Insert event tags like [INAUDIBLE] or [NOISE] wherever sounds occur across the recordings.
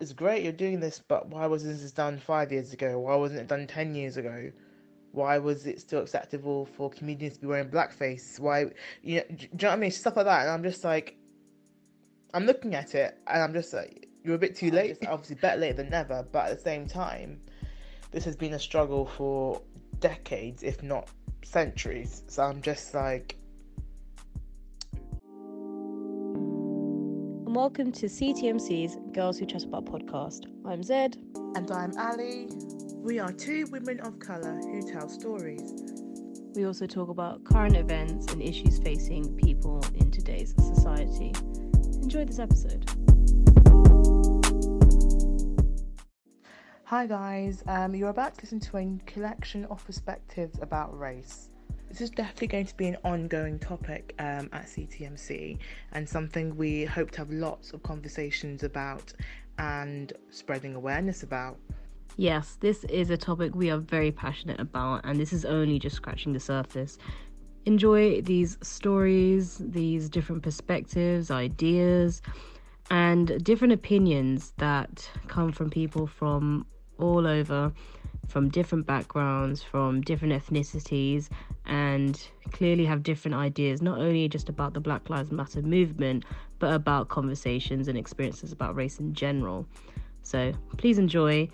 it's great you're doing this, but why wasn't this done five years ago? Why wasn't it done ten years ago? Why was it still acceptable for comedians to be wearing blackface? Why, you know, do you know what I mean? Stuff like that. And I'm just like, I'm looking at it and I'm just like, you're a bit too late. It's obviously, better late than never. But at the same time, this has been a struggle for decades, if not centuries. So I'm just like. Welcome to CTMC's Girls Who Chat About podcast. I'm Zed. And I'm Ali. We are two women of colour who tell stories. We also talk about current events and issues facing people in today's society. Enjoy this episode. Hi, guys. Um, you're about to listen to a collection of perspectives about race. This is definitely going to be an ongoing topic um, at CTMC and something we hope to have lots of conversations about and spreading awareness about. Yes, this is a topic we are very passionate about, and this is only just scratching the surface. Enjoy these stories, these different perspectives, ideas, and different opinions that come from people from all over, from different backgrounds, from different ethnicities, and clearly have different ideas, not only just about the Black Lives Matter movement, but about conversations and experiences about race in general. So please enjoy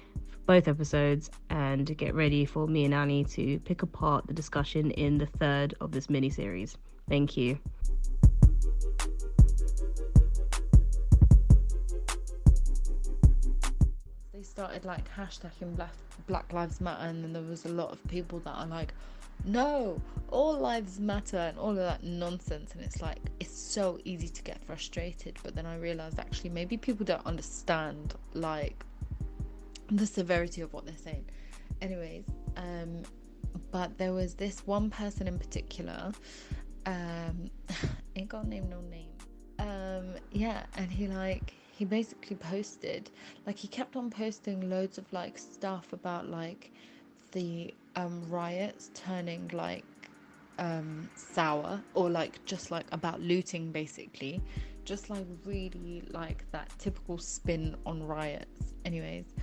both episodes and get ready for me and Annie to pick apart the discussion in the third of this mini series. Thank you. Started like hashtagging Black, Black Lives Matter, and then there was a lot of people that are like, no, all lives matter, and all of that nonsense. And it's like, it's so easy to get frustrated. But then I realized actually, maybe people don't understand like the severity of what they're saying. Anyways, um, but there was this one person in particular, um, [LAUGHS] ain't got name no name. Um, yeah, and he like he basically posted like he kept on posting loads of like stuff about like the um riots turning like um sour or like just like about looting basically. Just like really like that typical spin on riots anyways.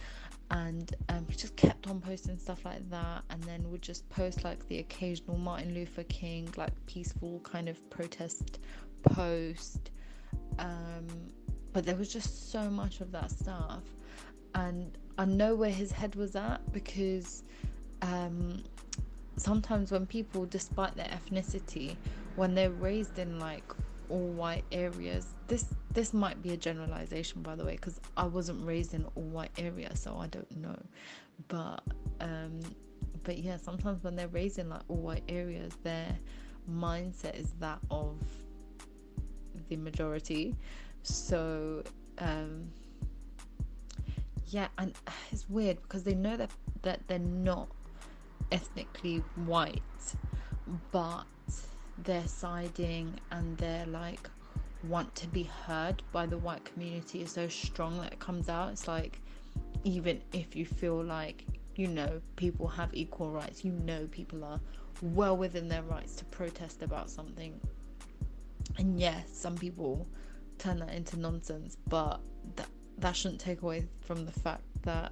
And um, he just kept on posting stuff like that. And then would just post like the occasional martin luther king like peaceful kind of protest post. Um, but there was just so much of that stuff. And i know where his head was at because um, sometimes when people despite their ethnicity when they're raised in like all white areas this this might be a generalization by the way because i wasn't raised in all white area so i don't know. But um but yeah sometimes when they're raised in like all white areas their mindset is that of the majority so um yeah and it's weird because they know that that they're not ethnically white but their siding and their like want to be heard by the white community is so strong that it comes out. It's like even if you feel like you know people have equal rights, you know people are well within their rights to protest about something. And yes, some people turn that into nonsense, but that that shouldn't take away from the fact that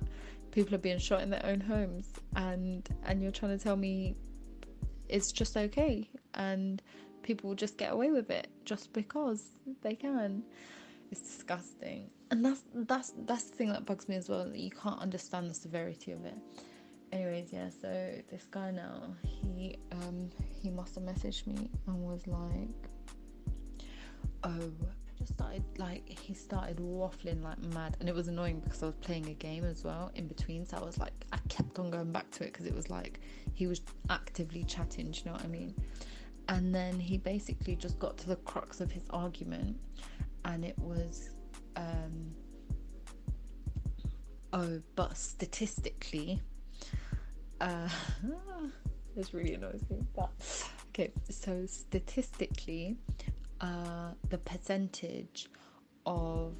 people are being shot in their own homes and and you're trying to tell me it's just okay and people will just get away with it just because they can. It's disgusting. And that's that's that's the thing that bugs me as well that you can't understand the severity of it. Anyways yeah so this guy now he um he must have messaged me and was like oh just started like he started waffling like mad and it was annoying because I was playing a game as well in between so I was like I kept on going back to it because it was like he was actively chatting do you know what I mean? And then he basically just got to the crux of his argument and it was um oh but statistically uh [LAUGHS] this really annoys me but okay so statistically uh the percentage of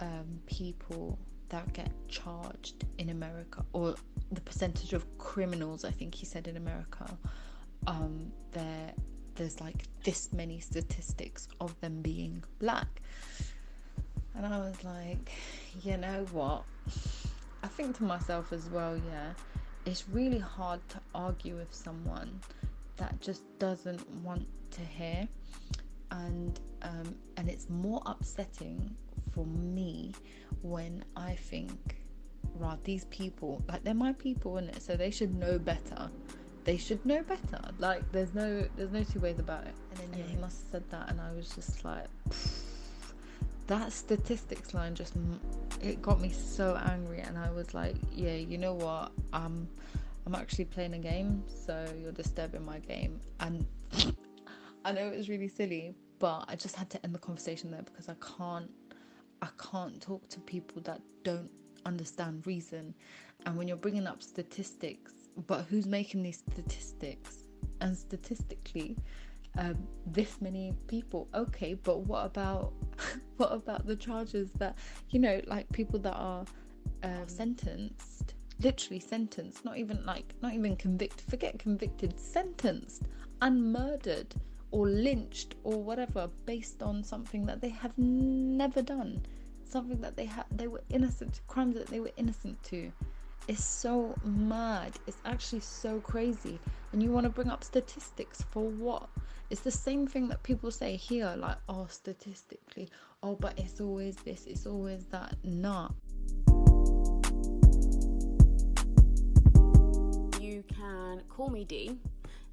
um people that get charged in America or the percentage of criminals I think he said in America um, there there's like this many statistics of them being black And I was like, you know what? I think to myself as well, yeah, it's really hard to argue with someone that just doesn't want to hear. And um, and it's more upsetting for me when I think, right, these people, like they're my people in it, so they should know better. They should know better. Like there's no there's no two ways about it. And then yeah, he must have said that, and I was just like. that statistics line just it got me so angry and i was like yeah you know what um i'm actually playing a game so you're disturbing my game and [LAUGHS] i know it was really silly but i just had to end the conversation there because i can't i can't talk to people that don't understand reason. And when you're bringing up statistics but who's making these statistics? And statistically um, this many people. Okay but what about [LAUGHS] what about the charges that you know like people that are um, sentenced. literally sentenced not even like not even convicted forget convicted sentenced and murdered or lynched or whatever based on something that they have never done. Something that they had they were innocent crimes that they were innocent to. It's so mad. It's actually so crazy. And you want to bring up statistics for what? It's the same thing that people say here like oh statistically oh but it's always this it's always that. Nah. You can call me d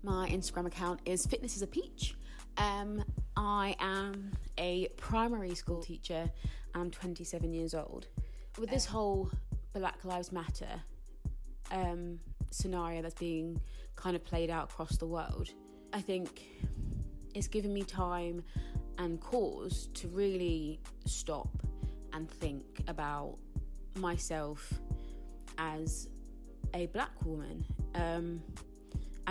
my instagram account is fitness is a peach. Um, i am a primary school teacher. I'm 27 years old. With this whole Black Lives Matter um, scenario that's being kind of played out across the world, I think it's given me time and cause to really stop and think about myself as a black woman. Um,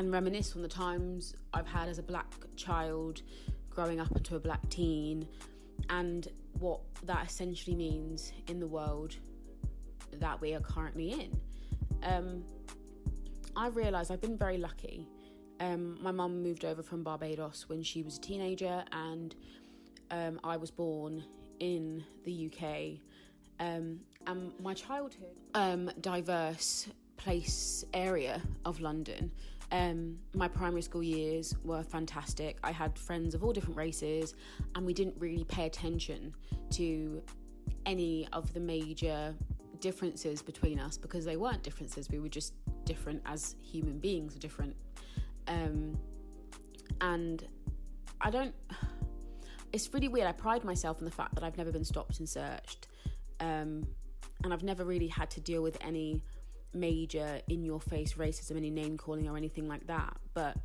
and reminisce on the times I've had as a black child growing up into a black teen and what that essentially means in the world that we are currently in. Um, I realised I've been very lucky. Um, my mum moved over from Barbados when she was a teenager, and um, I was born in the UK. Um, and my childhood, um, diverse place area of London. Um, my primary school years were fantastic. I had friends of all different races, and we didn't really pay attention to any of the major differences between us because they weren't differences. We were just different as human beings, different. Um, and I don't. It's really weird. I pride myself in the fact that I've never been stopped and searched, um, and I've never really had to deal with any major in your face racism, any name calling or anything like that. But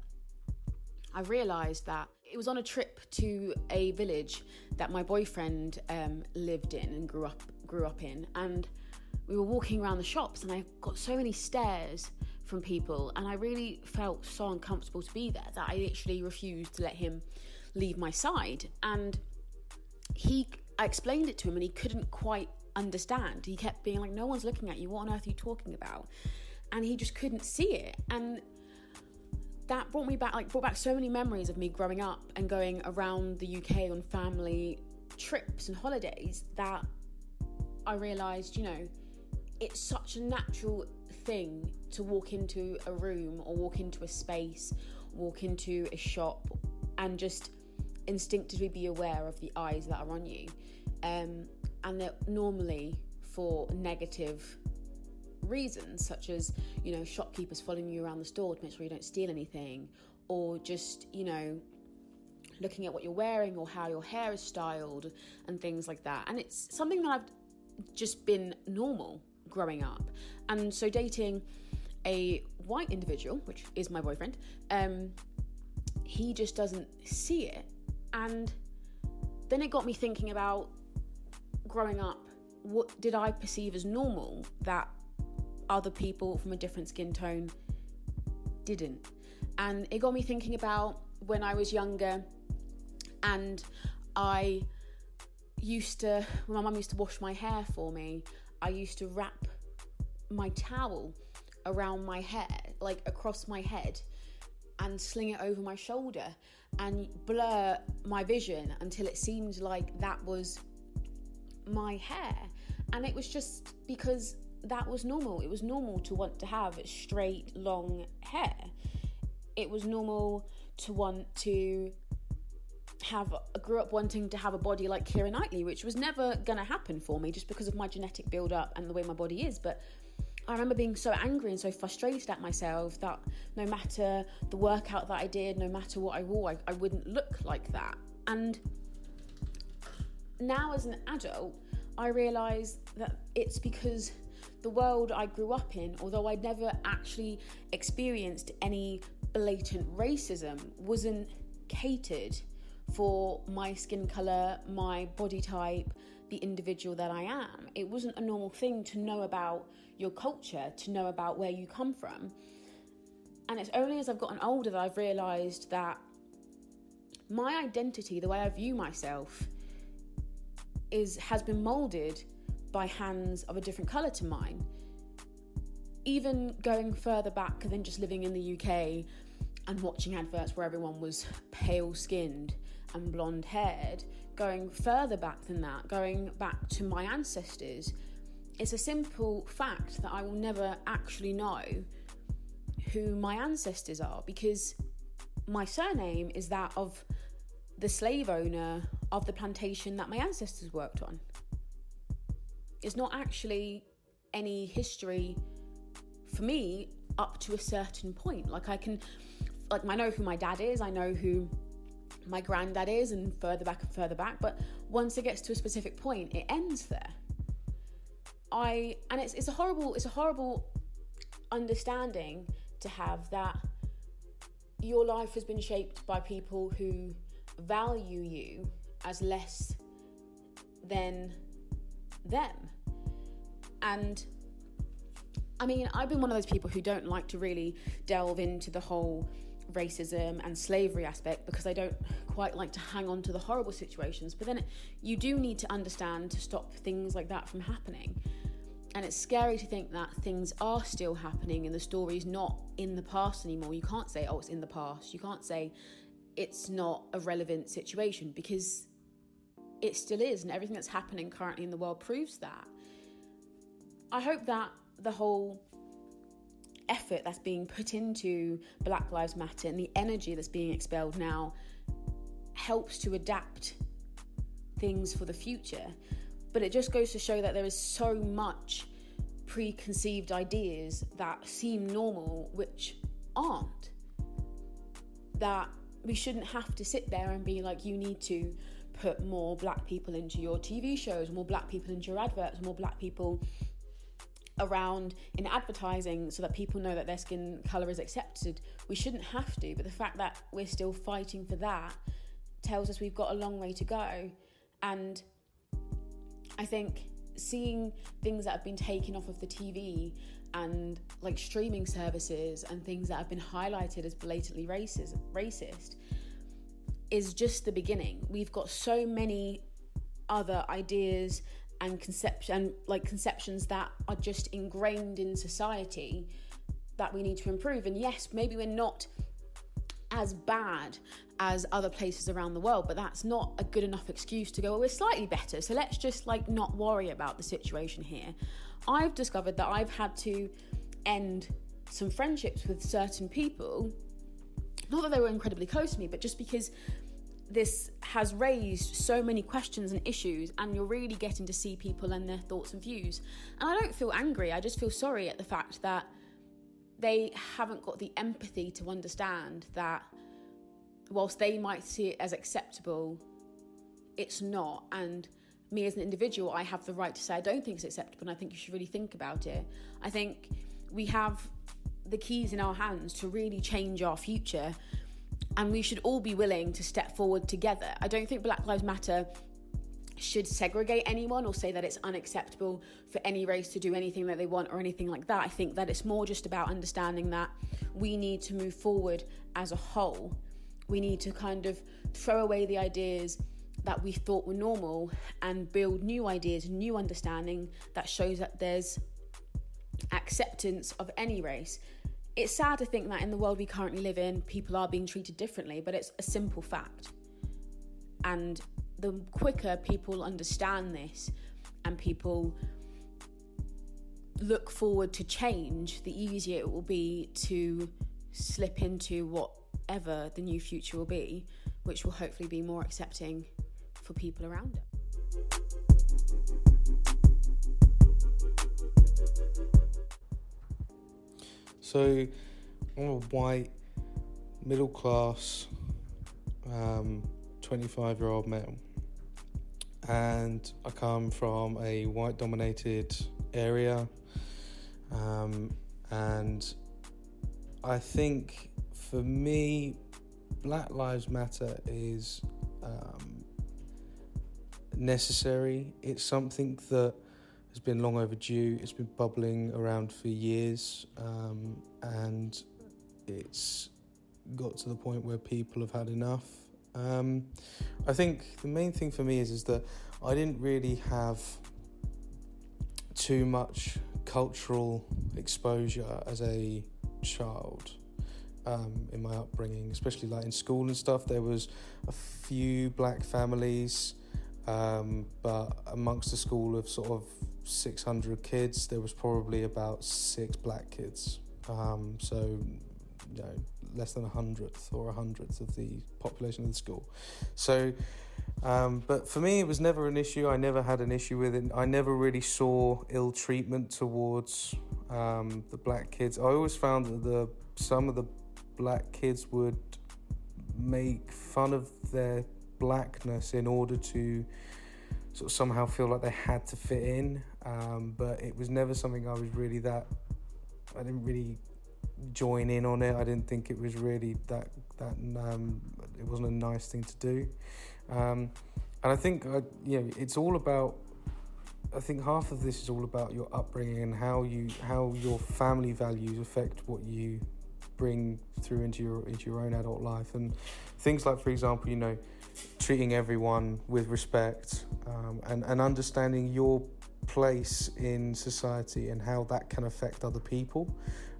I realised that it was on a trip to a village that my boyfriend um, lived in and grew up grew up in, and we were walking around the shops and I got so many stares from people and I really felt so uncomfortable to be there that I literally refused to let him leave my side and he I explained it to him and he couldn't quite understand. He kept being like no one's looking at you. What on earth are you talking about? And he just couldn't see it and that brought me back like brought back so many memories of me growing up and going around the UK on family trips and holidays that I realized, you know, it's such a natural thing to walk into a room or walk into a space, walk into a shop, and just instinctively be aware of the eyes that are on you. Um, and they're normally for negative reasons, such as, you know, shopkeepers following you around the store to make sure you don't steal anything, or just, you know, looking at what you're wearing or how your hair is styled and things like that. And it's something that I've just been normal growing up. And so dating a white individual, which is my boyfriend, um, he just doesn't see it. And then it got me thinking about growing up, what did I perceive as normal that other people from a different skin tone didn't? And it got me thinking about when I was younger and I used to, when my mum used to wash my hair for me, I used to wrap my towel around my hair, like across my head, and sling it over my shoulder and blur my vision until it seemed like that was my hair. And it was just because that was normal. It was normal to want to have straight, long hair. It was normal to want to have I grew up wanting to have a body like Keira Knightley, which was never to happen for me just because of my genetic build up and the way my body is. But I remember being so angry and so frustrated at myself that no matter the workout that I did, no matter what I wore, I, I wouldn't look like that. And now, as an adult, I realise that it's because the world I grew up in, although I'd never actually experienced any blatant racism, wasn't catered for my skin colour, my body type, the individual that I am. It wasn't a normal thing to know about your culture, to know about where you come from. And it's only as I've gotten older that I've realised that my identity, the way I view myself, is has been molded by hands of a different colour to mine. Even going further back than just living in the UK and watching adverts where everyone was pale skinned and blonde haired, going further back than that, going back to my ancestors, it's a simple fact that I will never actually know who my ancestors are because my surname is that of the slave owner of the plantation that my ancestors worked on. It's not actually any history for me up to a certain point. Like I can, like I know who my dad is, I know who my granddad is, and further back and further back. But once it gets to a specific point, it ends there. I and it's it's a horrible it's a horrible understanding to have that your life has been shaped by people who value you as less than them. And I mean, I've been one of those people who don't like to really delve into the whole racism and slavery aspect because I don't quite like to hang on to the horrible situations. But then you do need to understand to stop things like that from happening. And it's scary to think that things are still happening and the story's not in the past anymore. You can't say, oh, it's in the past. You can't say it's not a relevant situation because it still is. And everything that's happening currently in the world proves that. I hope that the whole effort that's being put into Black Lives Matter and the energy that's being expelled now helps to adapt things for the future. But it just goes to show that there is so much preconceived ideas that seem normal, which aren't. That we shouldn't have to sit there and be like, you need to put more black people into your TV shows, more black people into your adverts, more black people around in advertising so that people know that their skin color is accepted. We shouldn't have to, but the fact that we're still fighting for that tells us we've got a long way to go. And I think seeing things that have been taken off of the TV and like streaming services and things that have been highlighted as blatantly racist, racist is just the beginning. We've got so many other ideas and conception like conceptions that are just ingrained in society that we need to improve and yes maybe we're not as bad as other places around the world but that's not a good enough excuse to go well we're slightly better so let's just like not worry about the situation here i've discovered that i've had to end some friendships with certain people not that they were incredibly close to me but just because this has raised so many questions and issues, and you're really getting to see people and their thoughts and views. And I don't feel angry, I just feel sorry at the fact that they haven't got the empathy to understand that whilst they might see it as acceptable, it's not. And me as an individual, I have the right to say I don't think it's acceptable, and I think you should really think about it. I think we have the keys in our hands to really change our future and we should all be willing to step forward together. I don't think Black Lives Matter should segregate anyone or say that it's unacceptable for any race to do anything that they want or anything like that. I think that it's more just about understanding that we need to move forward as a whole. We need to kind of throw away the ideas that we thought were normal and build new ideas, new understanding that shows that there's acceptance of any race it's sad to think that in the world we currently live in, people are being treated differently, but it's a simple fact. And the quicker people understand this, and people look forward to change, the easier it will be to slip into whatever the new future will be, which will hopefully be more accepting for people around it. So, I'm a white, middle class, 25 um, year old male, and I come from a white dominated area. Um, and I think for me, Black Lives Matter is um, necessary. It's something that has been long overdue. It's been bubbling around for years, um, and it's got to the point where people have had enough. Um, I think the main thing for me is is that I didn't really have too much cultural exposure as a child um, in my upbringing, especially like in school and stuff. There was a few black families, um, but amongst a school of sort of 600 kids, there was probably about six black kids. Um, so, you know, less than a hundredth or a hundredth of the population of the school. So, um, but for me, it was never an issue. I never had an issue with it. I never really saw ill treatment towards um, the black kids. I always found that the some of the black kids would make fun of their blackness in order to sort of somehow feel like they had to fit in. Um, but it was never something I was really that. I didn't really join in on it. I didn't think it was really that that um, it wasn't a nice thing to do. Um, and I think uh, you know it's all about. I think half of this is all about your upbringing and how you how your family values affect what you bring through into your into your own adult life and things like for example you know treating everyone with respect um, and, and understanding your place in society and how that can affect other people,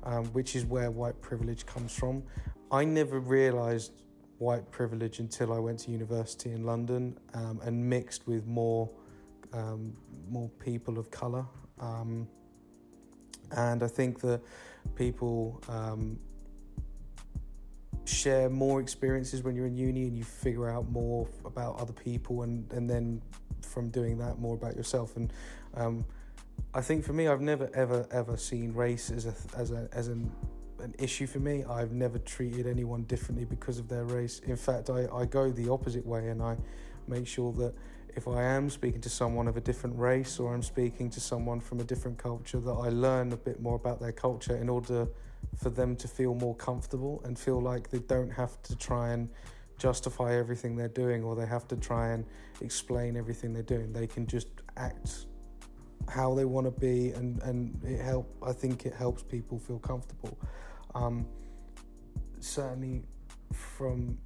um, which is where white privilege comes from. I never realised white privilege until I went to university in London um, and mixed with more um, more people of colour. Um, and I think that people um, share more experiences when you're in uni and you figure out more about other people and, and then from doing that more about yourself. And um, I think for me I've never ever ever seen race as a as a as an an issue for me. I've never treated anyone differently because of their race. In fact I, I go the opposite way and I make sure that if I am speaking to someone of a different race or I'm speaking to someone from a different culture that I learn a bit more about their culture in order for them to feel more comfortable and feel like they don't have to try and justify everything they're doing or they have to try and explain everything they're doing. They can just act how they want to be and, and it help I think it helps people feel comfortable. Um, certainly from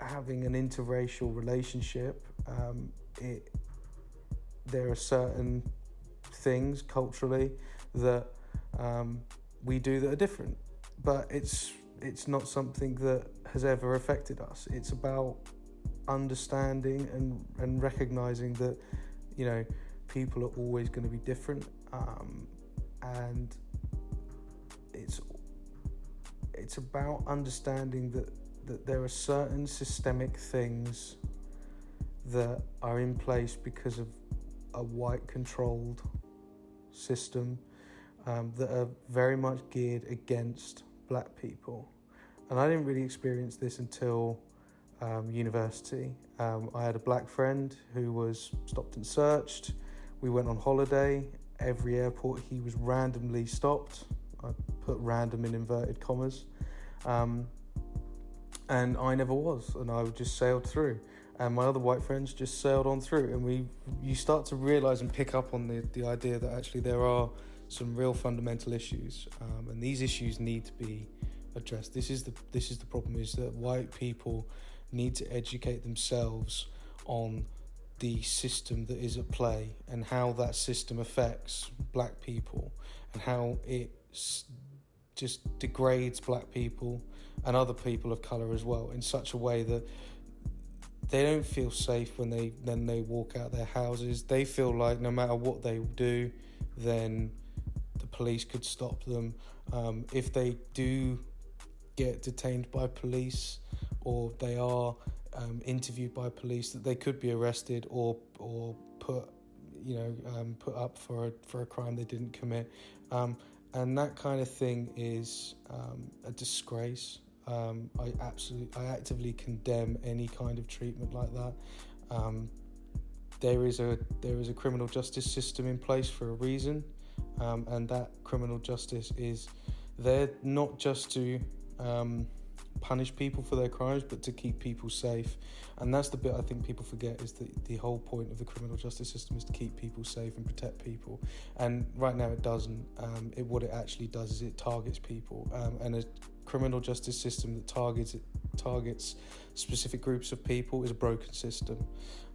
having an interracial relationship, um, it there are certain things culturally that um, we do that are different, but it's it's not something that has ever affected us. It's about understanding and and recognizing that you know people are always going to be different, um, and it's it's about understanding that that there are certain systemic things that are in place because of a white controlled system um, that are very much geared against black people. And I didn't really experience this until um, university. Um, I had a black friend who was stopped and searched. We went on holiday. Every airport he was randomly stopped. I put random in inverted commas. Um, and I never was, and I just sailed through. And my other white friends just sailed on through, and we you start to realize and pick up on the, the idea that actually there are some real fundamental issues, um, and these issues need to be addressed. This is the this is the problem: is that white people need to educate themselves on the system that is at play and how that system affects black people and how it just degrades black people and other people of color as well in such a way that they don't feel safe when they then they walk out their houses. They feel like no matter what they do, then the police could stop them. Um, if they do get detained by police or they are um, interviewed by police, that they could be arrested or or put you know um, put up for a, for a crime they didn't commit. Um, and that kind of thing is um, a disgrace. Um, I absolutely, I actively condemn any kind of treatment like that. Um, there is a there is a criminal justice system in place for a reason, um, and that criminal justice is there not just to um, punish people for their crimes, but to keep people safe. And that's the bit I think people forget is that the whole point of the criminal justice system is to keep people safe and protect people. And right now it doesn't. Um, it what it actually does is it targets people. Um, and a criminal justice system that targets targets specific groups of people is a broken system.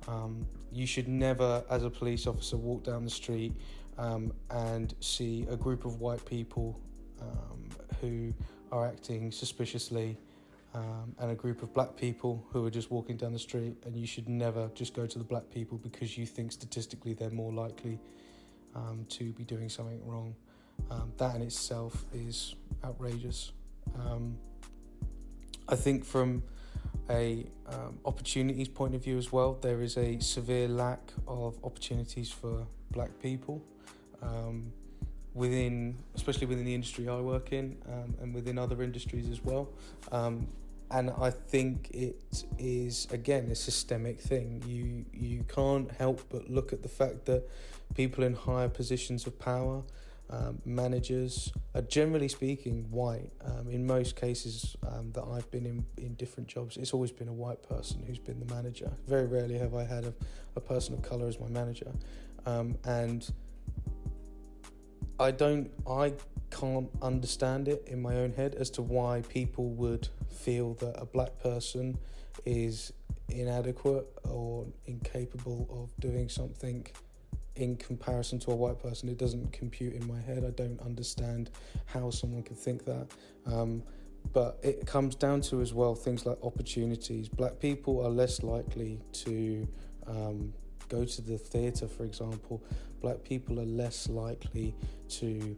Um, you should never, as a police officer, walk down the street um, and see a group of white people um, who are acting suspiciously um, and a group of black people who are just walking down the street, and you should never just go to the black people because you think statistically they're more likely um, to be doing something wrong. Um, that in itself is outrageous. Um, I think from a um, opportunities point of view as well, there is a severe lack of opportunities for black people um, within, especially within the industry I work in, and within other industries as well. Um, and I think it is again a systemic thing. You you can't help but look at the fact that people in higher positions of power, um, managers, are generally speaking white. Um, in most cases um, that I've been in in different jobs, it's always been a white person who's been the manager. Very rarely have I had a, a person of color as my manager, um, and I don't I can't understand it in my own head as to why people would feel that a black person is inadequate or incapable of doing something in comparison to a white person. It doesn't compute in my head. I don't understand how someone can think that. Um, but it comes down to as well things like opportunities. Black people are less likely to um, go to the theatre, for example. Black people are less likely to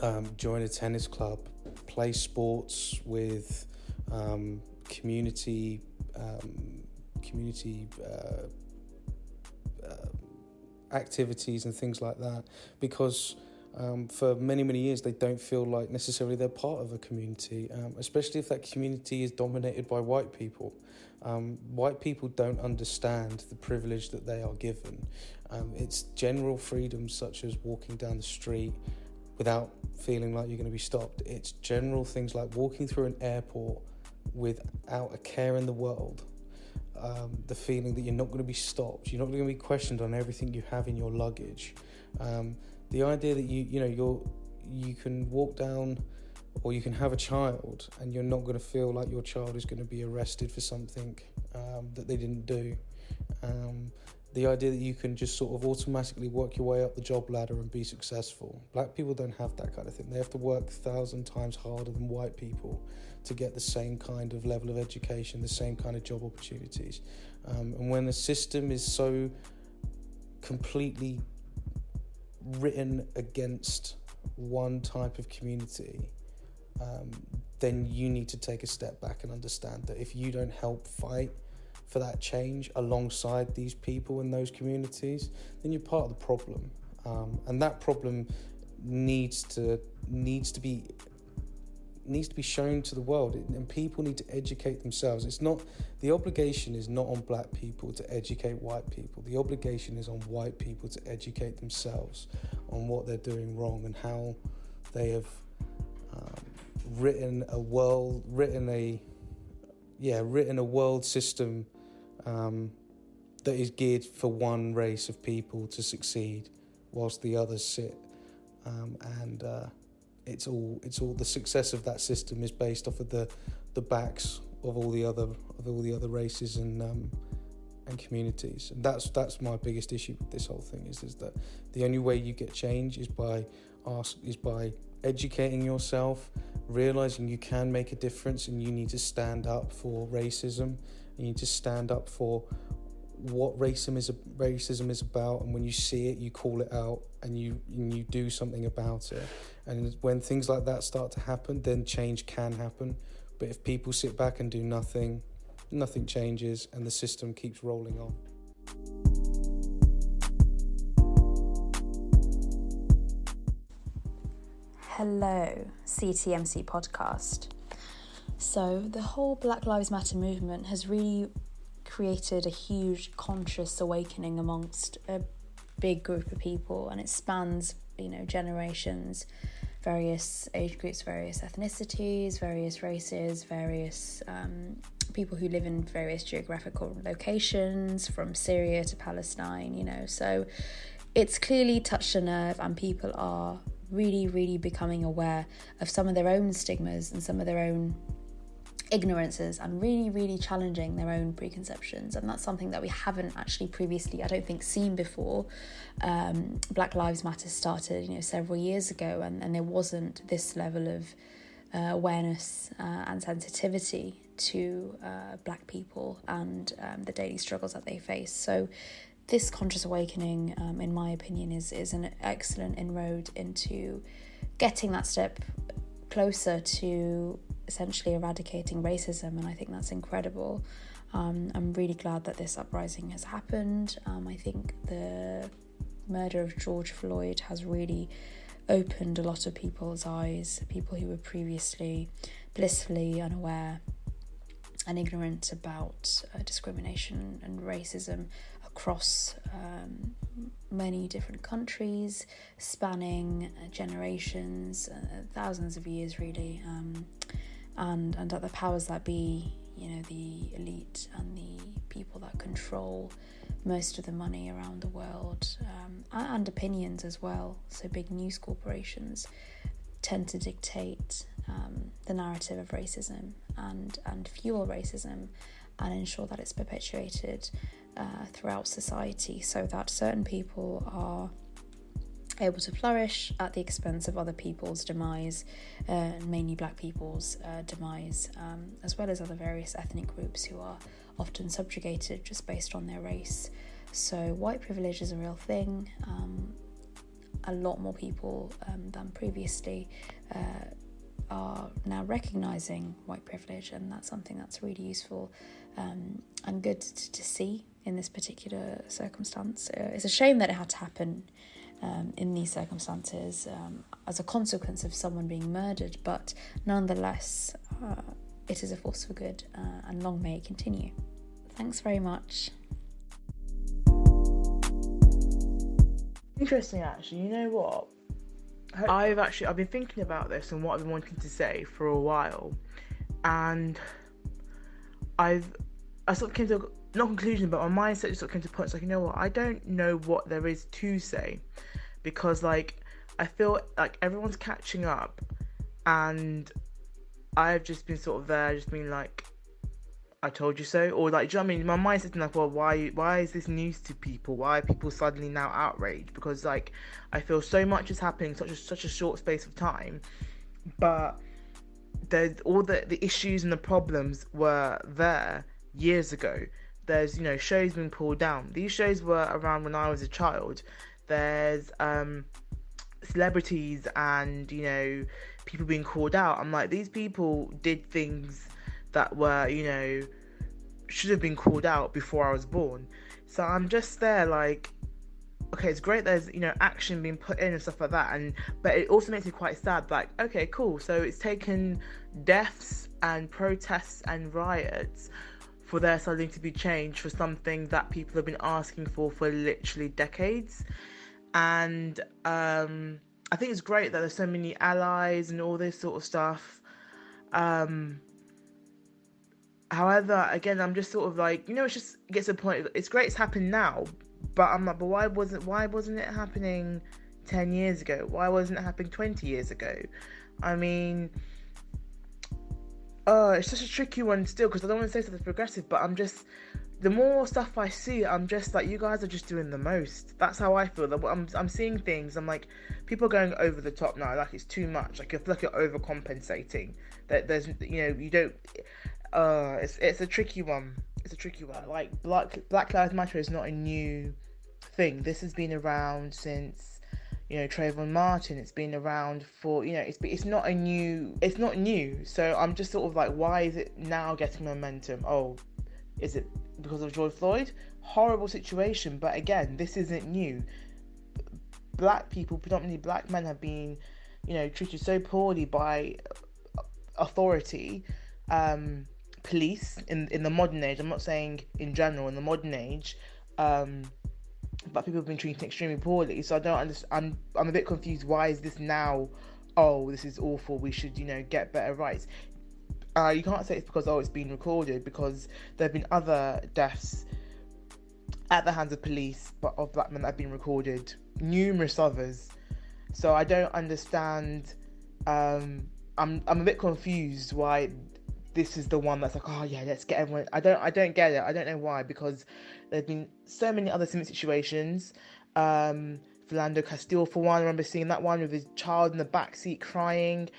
um, join a tennis club, play sports with um, community um, community uh, uh, activities and things like that because um, for many many years they don't feel like necessarily they're part of a community um, especially if that community is dominated by white people um, white people don't understand the privilege that they are given um, it's general freedoms such as walking down the street without feeling like you're going to be stopped. It's general things like walking through an airport without a care in the world. Um, the feeling that you're not going to be stopped, you're not going to be questioned on everything you have in your luggage. Um, the idea that you you know you're you can walk down or you can have a child and you're not going to feel like your child is going to be arrested for something um, that they didn't do. Um, the idea that you can just sort of automatically work your way up the job ladder and be successful. Black people don't have that kind of thing. They have to work thousand times harder than white people to get the same kind of level of education, the same kind of job opportunities. Um, and when the system is so completely written against one type of community, um, then you need to take a step back and understand that if you don't help fight for that change alongside these people in those communities, then you're part of the problem. Um, and that problem needs to needs to be needs to be shown to the world and people need to educate themselves it's not the obligation is not on black people to educate white people the obligation is on white people to educate themselves on what they're doing wrong and how they have um, written a world written a yeah written a world system um, that is geared for one race of people to succeed, whilst the others sit. Um, and uh, it's all it's all the success of that system is based off of the the backs of all the other of all the other races and um, and communities. And that's that's my biggest issue with this whole thing is is that the only way you get change is by ask is by educating yourself, realizing you can make a difference and you need to stand up for racism. You need to stand up for what racism is racism is about. And when you see it you call it out and you and you do something about it. And when things like that start to happen then change can happen. But if people sit back and do nothing nothing changes and the system keeps rolling on. Hello ctmc podcast. So the whole black lives matter movement has really created a huge conscious awakening amongst a big group of people and it spans you know generations various age groups various ethnicities various races various um, people who live in various geographical locations from syria to palestine you know. So it's clearly touched a nerve and people are really really becoming aware of some of their own stigmas and some of their own ignorances and really, really challenging their own preconceptions. And that's something that we haven't actually previously, I don't think, seen before. Um, Black Lives Matter started, you know, several years ago, and, and there wasn't this level of uh, awareness uh, and sensitivity to uh, Black people and um, the daily struggles that they face. So, this conscious awakening, um, in my opinion, is is an excellent inroad into getting that step closer to essentially eradicating racism, and I think that's incredible. Um, I'm really glad that this uprising has happened. Um, I think the murder of George Floyd has really opened a lot of people's eyes, people who were previously blissfully unaware and ignorant about uh, discrimination and racism across um, many different countries, spanning uh, generations, uh, thousands of years, really. Um, and and that the powers that be, you know, the elite and the people that control most of the money around the world um, and opinions as well. So big news corporations tend to dictate um, the narrative of racism and and fuel racism and ensure that it's perpetuated uh, throughout society so that certain people are able to flourish at the expense of other people's demise, uh, mainly black people's uh, demise, um, as well as other various ethnic groups who are often subjugated just based on their race. So, white privilege is a real thing. Um, a lot more people um, than previously uh, are now recognizing white privilege, and that's something that's really useful um, and good to, to, see in this particular circumstance. Uh, it's a shame that it had to happen um, in these circumstances um, as a consequence of someone being murdered, but nonetheless, uh, it is a force for good uh, and long may it continue. Thanks very much. Interesting, actually. You know what? I've actually I've been thinking about this and what I've been wanting to say for a while, and I've I sort of came to not conclusion, but my mindset just sort of came to points like you know what I don't know what there is to say, because like I feel like everyone's catching up and I've just been sort of there, just being like, I told you so, or like, do you know I mean? My mind's sitting like, well, why, why is this news to people? Why are people suddenly now outraged? Because like, I feel so much is happening such a such a short space of time, but there's all the the issues and the problems were there years ago. There's you know shows being pulled down. These shows were around when I was a child, there's um, celebrities and you know people being called out. I'm like these people did things that were you know should have been called out before I was born. So I'm just there like okay, it's great there's, you know, action being put in and stuff like that and but it also makes me quite sad, like, okay, cool. So it's taken deaths and protests and riots for their suddenly to be changed for something that people have been asking for for literally decades and um, I think it's great that there's so many allies and all this sort of stuff. Um, however, again, I'm just sort of like, you know, it's just gets to a point. It's great it's happened now, but I'm like, but why wasn't why wasn't it happening ten years ago? Why wasn't it happening twenty years ago? I mean, uh, it's such a tricky one still because I don't want to say something progressive, but I'm just the more stuff I see, I'm just like, you guys are just doing the most. That's how I feel. I'm, I'm seeing things. I'm like, people are going over the top now. Like it's too much. Like you feel like you're overcompensating. That there's, you know, you don't. Uh, it's it's a tricky one. it's a tricky one. Like Black Black Lives Matter is not a new thing. This has been around since you know Trayvon Martin. It's been around for you know it's it's not a new it's not new. So I'm just sort of like, why is it now getting momentum? Oh, is it because of George Floyd? Horrible situation, but again, this isn't new. Black people, predominantly black men, have been you know treated so poorly by authority. Um, police in in the modern age. I'm not saying in general in the modern age, um, but people have been treated extremely poorly. So I don't understand. I'm I'm a bit confused. Why is this now? Oh, this is awful. We should you know get better rights. Uh, you can't say it's because oh it's been recorded because there have been other deaths at the hands of police, but of black men that have been recorded, numerous others. So I don't understand. Um, I'm I'm a bit confused why this is the one that's like, oh yeah, let's get everyone. I don't, I don't get it. I don't know why because there've been so many other similar situations. Um, Philando Castile, for one, I remember seeing that one with his child in the back seat crying.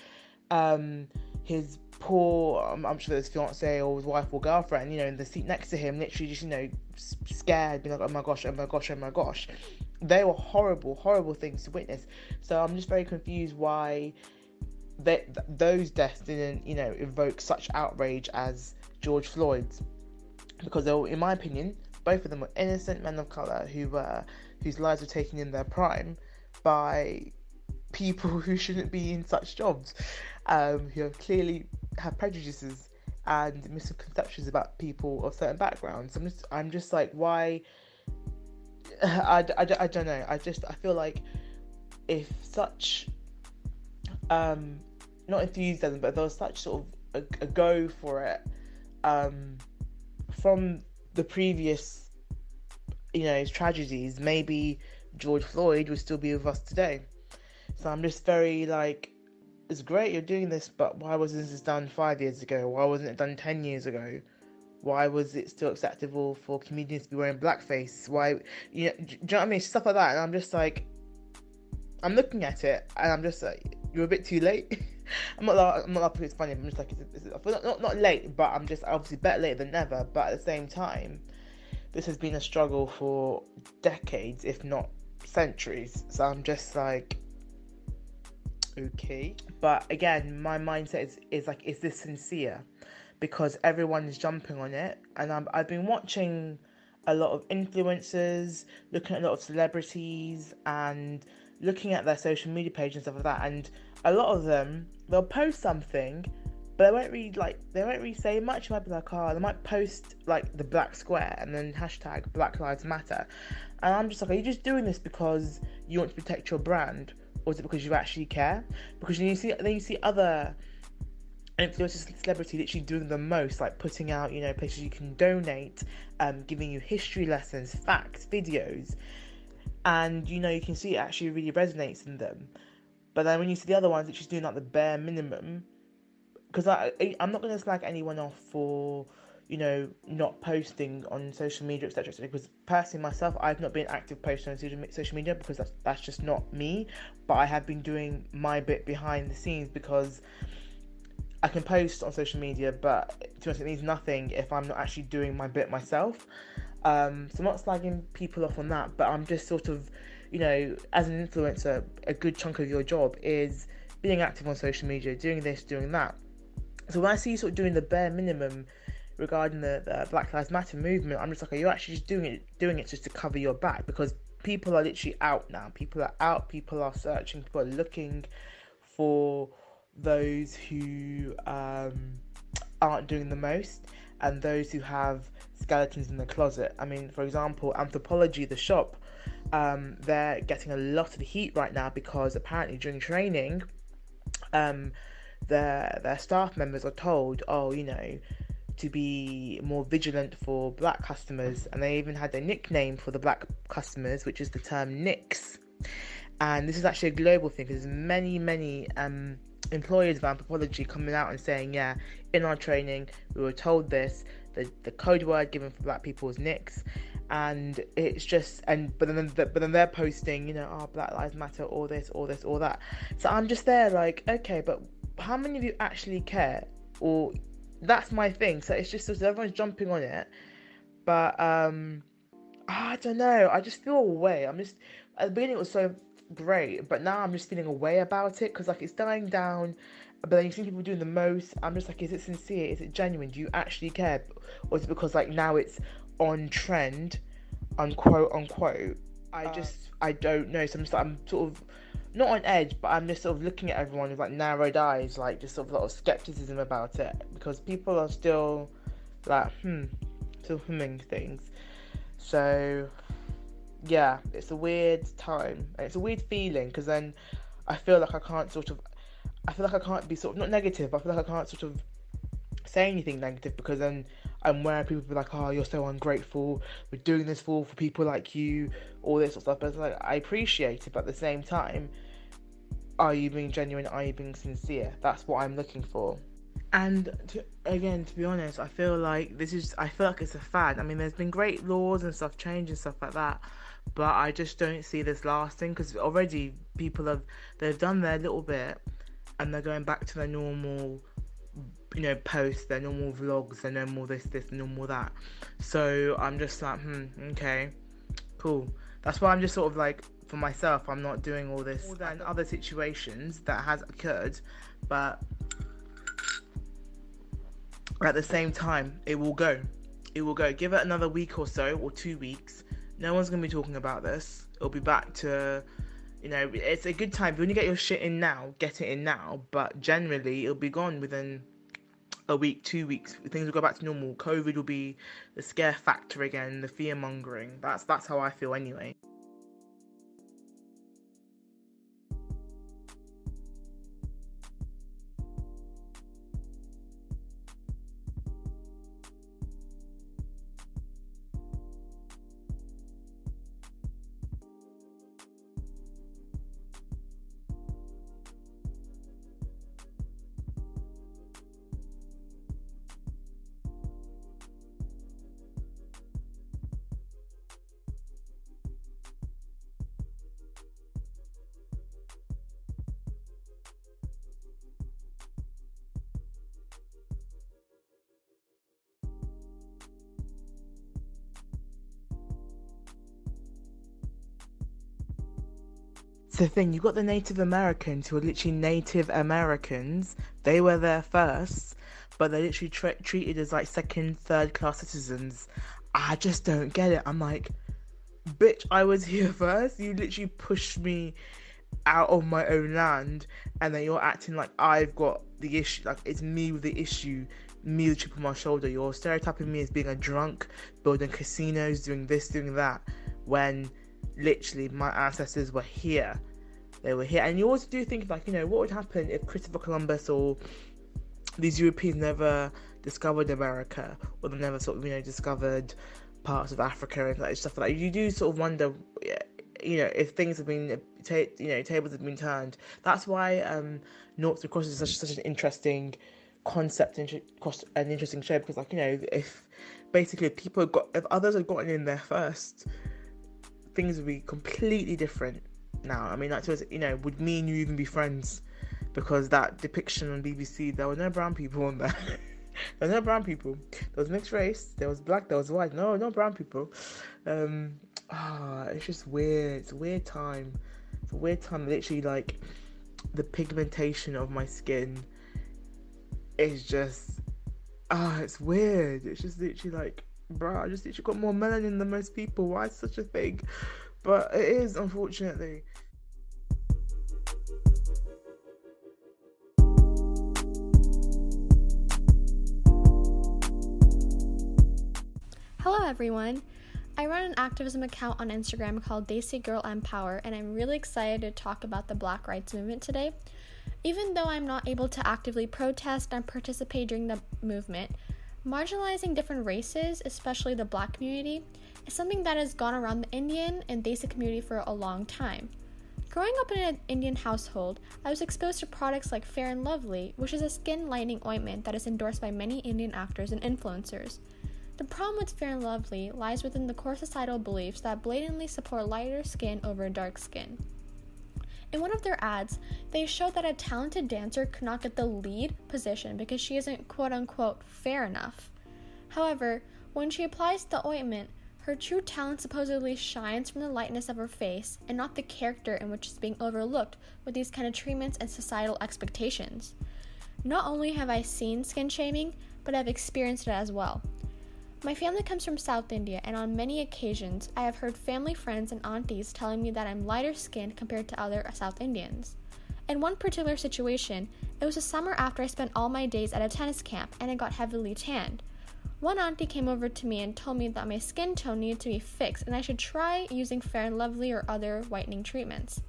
Um, his poor, um, I'm sure his fiance or his wife or girlfriend, you know, in the seat next to him, literally just, you know, scared, being like, oh my gosh, oh my gosh, oh my gosh. They were horrible, horrible things to witness. So I'm just very confused why that those deaths didn't, you know, evoke such outrage as George Floyd's, because they were, in my opinion, both of them were innocent men of color who were whose lives were taken in their prime by people [LAUGHS] who shouldn't be in such jobs, um, who have clearly have prejudices and misconceptions about people of certain backgrounds. I'm just, I'm just like, why? [SIGHS] I, I, I don't know. I just, I feel like if such um, not enthusiasm, but there was such sort of a, a go for it um, from the previous, you know, tragedies. Maybe George Floyd would still be with us today. So I'm just very like, it's great you're doing this, but why wasn't this done five years ago? Why wasn't it done ten years ago? Why was it still acceptable for comedians to be wearing blackface? Why, you know, do you know what I mean? Stuff like that, and I'm just like, I'm looking at it, and I'm just like, you're a bit too late. [LAUGHS] I'm not like, I'm not laughing it's funny. I'm just like it's, it's, not, not not late, but I'm just obviously better late than never. But at the same time, this has been a struggle for decades, if not centuries. So I'm just like, okay. But again, my mindset is is like, is this sincere? Because everyone is jumping on it, and I'm, I've been watching a lot of influencers, looking at a lot of celebrities, and looking at their social media page and stuff like that, and a lot of them they'll post something, but they won't really like they won't really say much. It might be like, oh, they might post like the black square and then hashtag Black Lives Matter, and I'm just like, are you just doing this because you want to protect your brand, or is it because you actually care? Because you see, then you see other influencers, celebrity literally doing the most, like putting out, you know, places you can donate, um, giving you history lessons, facts, videos and you know you can see it actually really resonates in them. But then when you see the other ones, it's just doing like the bare minimum. Because I, I'm not going to slag anyone off for, you know, not posting on social media, etc. Because personally, myself, I've not been active posting on social media because that's that's just not me. But I have been doing my bit behind the scenes because I can post on social media, but to us, it means nothing if I'm not actually doing my bit myself. Um, so I'm not slagging people off on that, but I'm just sort of, you know, as an influencer, a good chunk of your job is being active on social media, doing this, doing that. So when I see you sort of doing the bare minimum regarding the, the Black Lives Matter movement, I'm just like, are you actually just doing it, doing it just to cover your back? Because people are literally out now. People are out. People are searching. People are looking for those who um, aren't doing the most and those who have skeletons in the closet. I mean, for example, Anthropologie, the shop, um, they're getting a lot of heat right now because apparently during training, um, their their staff members are told, oh, you know, to be more vigilant for black customers, and they even had a nickname for the black customers, which is the term Nicks. And this is actually a global thing because many, many um, employers of Anthropologie coming out and saying, yeah, in our training, we were told this. The, the code word given for black people is Nicks. And it's just, and but then, but then they're posting, you know, oh, Black Lives Matter, all this, all this, all that. So I'm just there, like, okay, but how many of you actually care? Or that's my thing. So it's just everyone's jumping on it, But um, I don't know. I just feel away. I'm just at the beginning it was so great, but now I'm just feeling away about it because like it's dying down. But then you see people doing the most. I'm just like, is it sincere? Is it genuine? Do you actually care, or is it because like now it's on trend, unquote unquote? I just I don't know. So I'm just like I'm sort of not on edge, but I'm just sort of looking at everyone with like narrowed eyes, like just sort of a lot of skepticism about it because people are still like hmm, still humming things. So yeah, it's a weird time it's a weird feeling because then I feel like I can't sort of, I feel like I can't be sort of not negative, I feel like I can't sort of say anything negative because then I'm where people be like, oh, you're so ungrateful. We're doing this for for people like you, all this sort of stuff. But it's like I appreciate it, but at the same time, are you being genuine? Are you being sincere? That's what I'm looking for. And to, again, to be honest, I feel like this is. I feel like it's a fad. I mean, there's been great laws and stuff change and stuff like that, but I just don't see this lasting because already people have they've done their little bit, and they're going back to their normal, you know, posts, their normal vlogs, their normal this, this, normal that. So I'm just like, hmm, okay, cool. That's why I'm just sort of like for myself, I'm not doing all this more than other situations that has occurred, but at the same time, it will go. It will go. Give it another week or so, or two weeks. No one's gonna be talking about this. It'll be back to, you know, it's a good time. When you get your shit in now, get it in now. But generally, it'll be gone within a week, two weeks. Things will go back to normal. COVID will be the scare factor again, the fear mongering. That's that's how I feel anyway. Thing, you've got the Native Americans who are literally Native Americans. They were there first, but they're literally tra- treated as like second, third class citizens. I just don't get it. I'm like, bitch, I was [LAUGHS] here first. You literally pushed me out of my own land, and then you're acting like I've got the issue, like it's me with the issue, me the chip on my shoulder. You're stereotyping me as being a drunk, building casinos, doing this, doing that, when literally my ancestors were here. They were here. And you always do think like, you know, what would happen if Christopher Columbus or these Europeans never discovered America or they never sort of, you know, discovered parts of Africa and like stuff like that. You do sort of wonder you know, if things have been, you know, tables have been turned. That's why um, Noughts and is such, such an interesting concept and an interesting show because, like, you know, if basically if people got, if others had gotten in there first, things would be completely different now. I mean, like, you know, would me and you even be friends? Because that depiction on BBC, there were no brown people on there. [LAUGHS] there were no brown people. There was mixed race. There was black. There was white. No, no brown people. Um, ah, it's just weird. It's a weird time. It's a weird time. Literally, like the pigmentation of my skin is just ah, it's weird. It's just literally like bro, I just literally got more melanin than most people. Why is such a thing? But it is, unfortunately. Hello, everyone. I run an activism account on Instagram called Desi Girl Empower, and I'm really excited to talk about the Black Rights Movement today. Even though I'm not able to actively protest and participate during the movement, Marginalizing different races, especially the black community, is something that has gone around the Indian and Desi community for a long time. Growing up in an Indian household, I was exposed to products like Fair and Lovely, which is a skin lightening ointment that is endorsed by many Indian actors and influencers. The problem with Fair and Lovely lies within the core societal beliefs that blatantly support lighter skin over dark skin. In one of their ads, they showed that a talented dancer could not get the lead position because she isn't quote unquote fair enough. However, When she applies the ointment, her true talent supposedly shines from the lightness of her face and not the character in which is being overlooked with these kind of treatments and societal expectations. Not only have I seen skin shaming, but I've experienced it as well. My family comes from South India, and on many occasions, I have heard family friends and aunties telling me that I'm lighter skinned compared to other South Indians. In one particular situation, it was a summer after I spent all my days at a tennis camp and I got heavily tanned. One auntie came over to me and told me that my skin tone needed to be fixed and I should try using Fair and Lovely or other whitening treatments.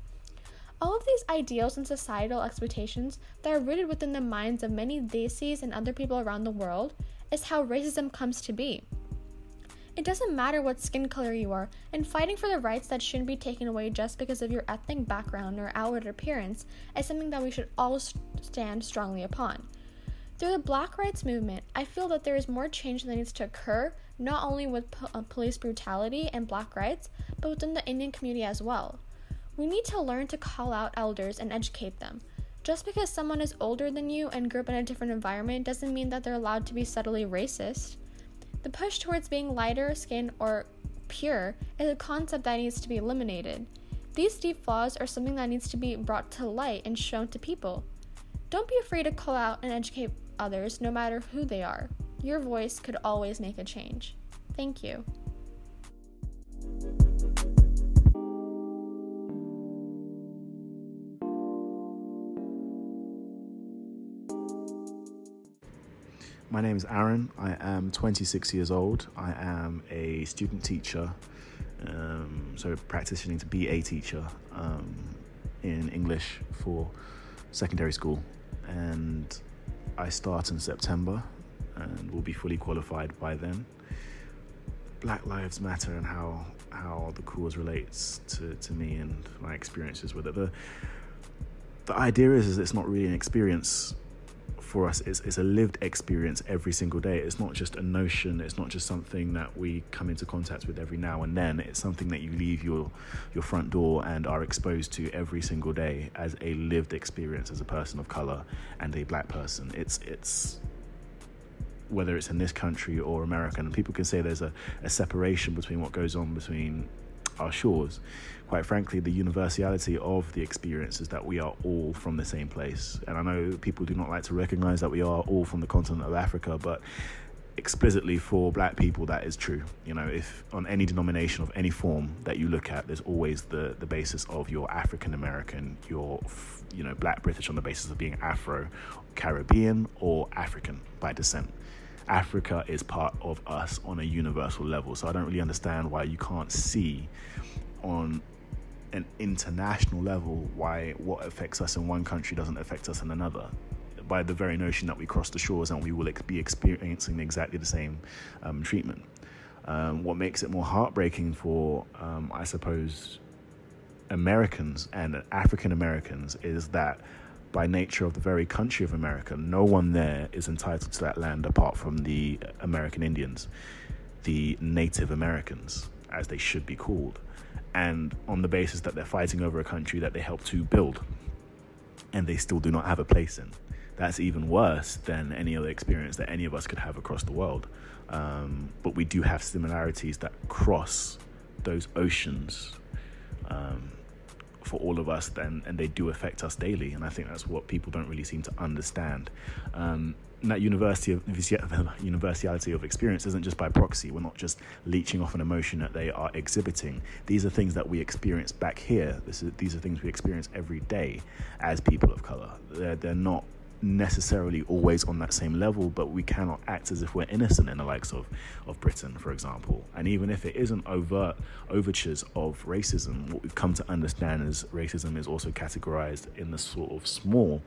All of these ideals and societal expectations that are rooted within the minds of many Desis and other people around the world is how racism comes to be. It doesn't matter what skin color you are, and fighting for the rights that shouldn't be taken away just because of your ethnic background or outward appearance is something that we should all stand strongly upon. Through the Black Rights Movement, I feel that there is more change that needs to occur, not only with po- uh, police brutality and black rights, but within the Indian community as well. We need to learn to call out elders and educate them. Just because someone is older than you and grew up in a different environment doesn't mean that they're allowed to be subtly racist. The push towards being lighter skinned or pure is a concept that needs to be eliminated. These deep flaws are something that needs to be brought to light and shown to people. Don't be afraid to call out and educate others, no matter who they are. Your voice could always make a change. Thank you. My name is Aaron. I am 26 years old. I am a student teacher, um, so practicing to be a teacher um, in English for secondary school. And I start in September and will be fully qualified by then. Black Lives Matter and how how the cause relates to, to me and my experiences with it. The the idea is, is it's not really an experience for us it's, it's a lived experience every single day. It's not just a notion. It's not just something that we come into contact with every now and then. It's something that you leave your your front door and are exposed to every single day as a lived experience as a person of color and a black person. It's it's whether it's in this country or America, and people can say there's a, a separation between what goes on between our shores. Quite frankly, the universality of the experience is that we are all from the same place. And I know people do not like to recognize that we are all from the continent of Africa, but explicitly for black people that is true you know if on any denomination of any form that you look at there's always the the basis of your african american your you know black british on the basis of being afro caribbean or african by descent Africa is part of us on a universal level. So I don't really understand why you can't see on an international level why what affects us in one country doesn't affect us in another. By the very notion that we cross the shores and we will be experiencing exactly the same um, treatment. Um, what makes it more heartbreaking for, um, I suppose, Americans and African Americans is that by nature of the very country of America, no one there is entitled to that land apart from the American Indians, the Native Americans, as they should be called, and on the basis that they're fighting over a country that they helped to build, and they still do not have a place in. That's even worse than any other experience that any of us could have across the world. Um, but we do have similarities that cross those oceans. Um, for all of us then and they do affect us daily and i think that's what people don't really seem to understand. Um, that university of [LAUGHS] universality of experience isn't just by proxy. We're not just leeching off an emotion that they are exhibiting. These are things that we experience back here. Is, these are things we experience every day as people of color. They're, they're not necessarily always on that same level, but we cannot act as if we're innocent in the likes of, of Britain, for example. And even if it isn't overt overtures of racism, what we've come to understand is racism is also categorized in the sort of small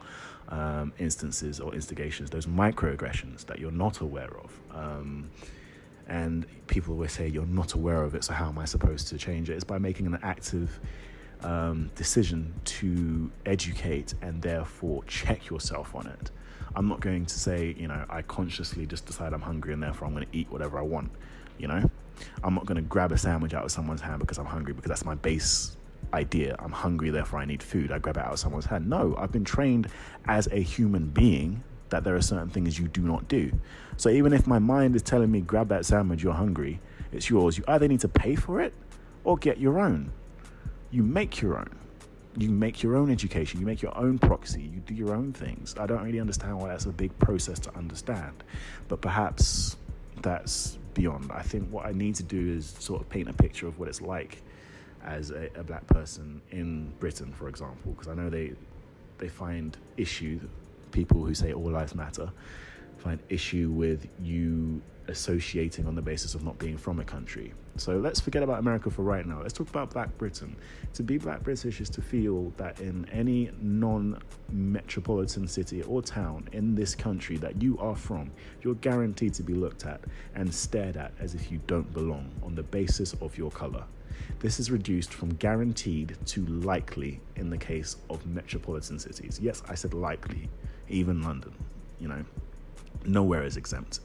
um, instances or instigations, those microaggressions that you're not aware of. Um, and people always say you're not aware of it, so how am I supposed to change it? It's by making an active um, decision to educate and therefore check yourself on it. I'm not going to say, you know, I consciously just decide I'm hungry and therefore I'm going to eat whatever I want, you know? I'm not going to grab a sandwich out of someone's hand because I'm hungry because that's my base idea. I'm hungry, therefore I need food. I grab it out of someone's hand. No, I've been trained as a human being that there are certain things you do not do. So even if my mind is telling me, grab that sandwich, you're hungry, it's yours, you either need to pay for it or get your own. You make your own. You make your own education, you make your own proxy, you do your own things. I don't really understand why that's a big process to understand, but perhaps that's beyond. I think what I need to do is sort of paint a picture of what it's like as a, a black person in Britain, for example, because I know they they find issue people who say all lives matter find issue with you associating on the basis of not being from a country. So let's forget about America for right now. Let's talk about Black Britain. To be Black British is to feel that in any non metropolitan city or town in this country that you are from, you're guaranteed to be looked at and stared at as if you don't belong on the basis of your color. This is reduced from guaranteed to likely in the case of metropolitan cities. Yes, I said likely, even London, you know, nowhere is exempt.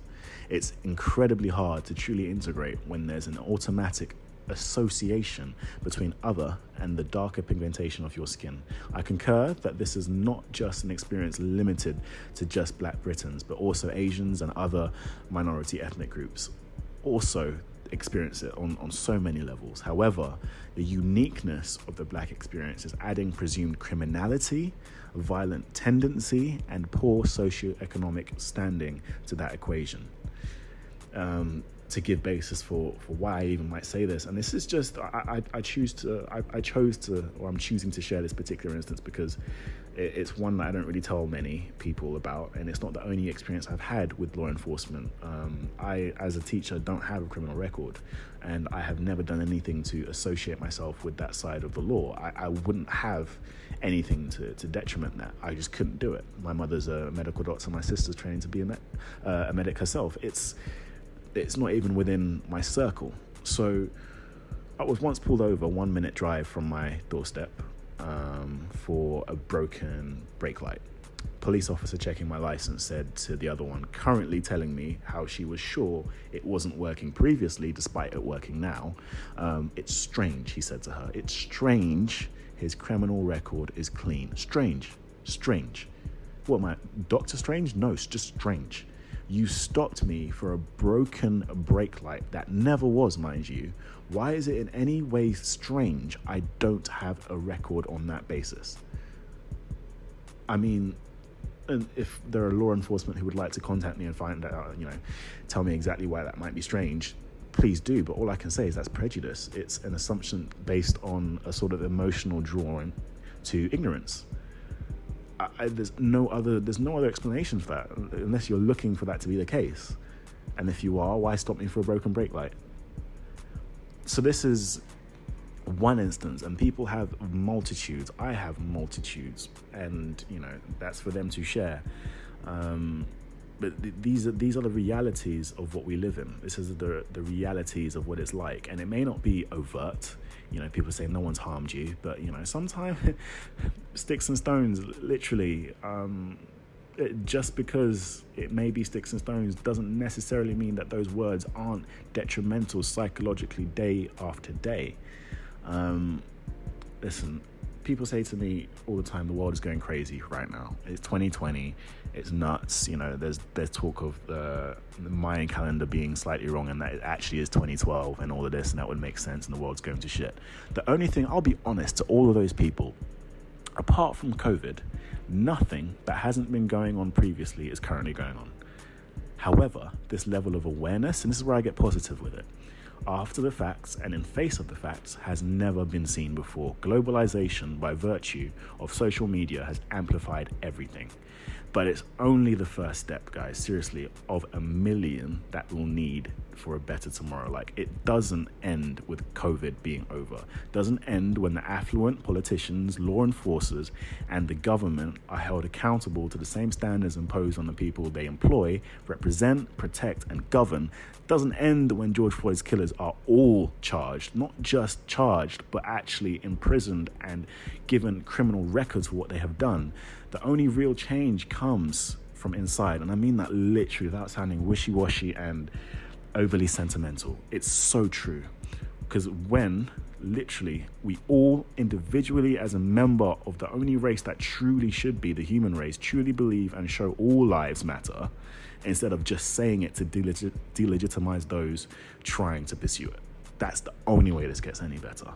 It's incredibly hard to truly integrate when there's an automatic association between other and the darker pigmentation of your skin. I concur that this is not just an experience limited to just black Britons, but also Asians and other minority ethnic groups. Also, experience it on, on so many levels. However, the uniqueness of the black experience is adding presumed criminality, violent tendency, and poor socioeconomic standing to that equation. Um, to give basis for, for why I even might say this. And this is just I, I, I choose to I, I, chose to or I'm choosing to share this particular instance because it, it's one that I don't really tell many people about, and it's not the only experience I've had with law enforcement. Um, I, as a teacher, don't have a criminal record, and I have never done anything to associate myself with that side of the law. I, I wouldn't have anything to, to detriment that. I just couldn't do it. My mother's a medical doctor. My sister's training to be a, med, uh, a medic herself. It's it's not even within my circle. So I was once pulled over one minute drive from my doorstep um, for a broken brake light. Police officer checking my license said to the other one, currently telling me how she was sure it wasn't working previously, despite it working now. Um, it's strange, he said to her. It's strange his criminal record is clean. Strange. Strange. What am I, Doctor Strange? No, it's just strange. You stopped me for a broken brake light that never was, mind you. Why is it in any way strange I don't have a record on that basis? I mean, and if there are law enforcement who would like to contact me and find out, you know, tell me exactly why that might be strange, please do. But all I can say is that's prejudice. It's an assumption based on a sort of emotional drawing to ignorance. I, there's no other there's no other explanation for that unless you're looking for that to be the case. And if you are, why stop me for a broken brake light? So this is one instance, and people have multitudes. I have multitudes, and you know that's for them to share. Um, but th- these are these are the realities of what we live in. This is the the realities of what it's like, and it may not be overt. You know, people say no one's harmed you, but you know, sometimes [LAUGHS] sticks and stones, literally. Um, just because it may be sticks and stones doesn't necessarily mean that those words aren't detrimental psychologically day after day. Um, listen, people say to me all the time, the world is going crazy right now. It's 2020. It's nuts. You know, there's there's talk of the, the Mayan calendar being slightly wrong and that it actually is 2012 and all of this, and that would make sense, and the world's going to shit. The only thing, I'll be honest, to all of those people, apart from COVID, nothing that hasn't been going on previously is currently going on. However, this level of awareness, and this is where I get positive with it, after the facts and in face of the facts has never been seen before. Globalization, by virtue of social media, has amplified everything. But it's only the first step, guys, seriously, of a million that we'll need for a better tomorrow. Like, it doesn't end with COVID being over. It doesn't end when the affluent politicians, law enforcers, and the government are held accountable to the same standards imposed on the people they employ, represent, protect, and govern. It doesn't end when George Floyd's killers are all charged, not just charged, but actually imprisoned and given criminal records for what they have done. The only real change comes from inside, and I mean that literally without sounding wishy washy and overly sentimental. It's so true. Because when literally we all individually, as a member of the only race that truly should be the human race, truly believe and show all lives matter, instead of just saying it to delegit- delegitimize those trying to pursue it. That's the only way this gets any better.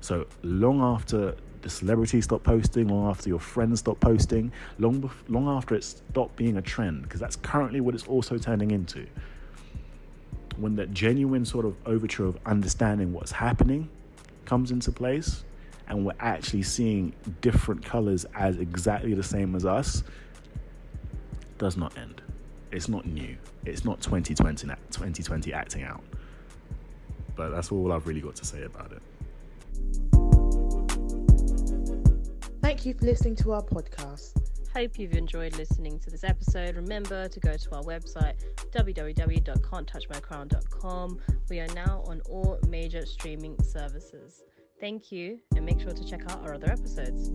So long after the celebrities stop posting, long after your friends stop posting, long long after it stopped being a trend, because that's currently what it's also turning into. When that genuine sort of overture of understanding what's happening comes into place, and we're actually seeing different colors as exactly the same as us, does not end. It's not new. It's not 2020, 2020 acting out. But that's all I've really got to say about it. Thank you for listening to our podcast. Hope you've enjoyed listening to this episode. Remember to go to our website www.can'ttouchmycrown.com. We are now on all major streaming services. Thank you, and make sure to check out our other episodes.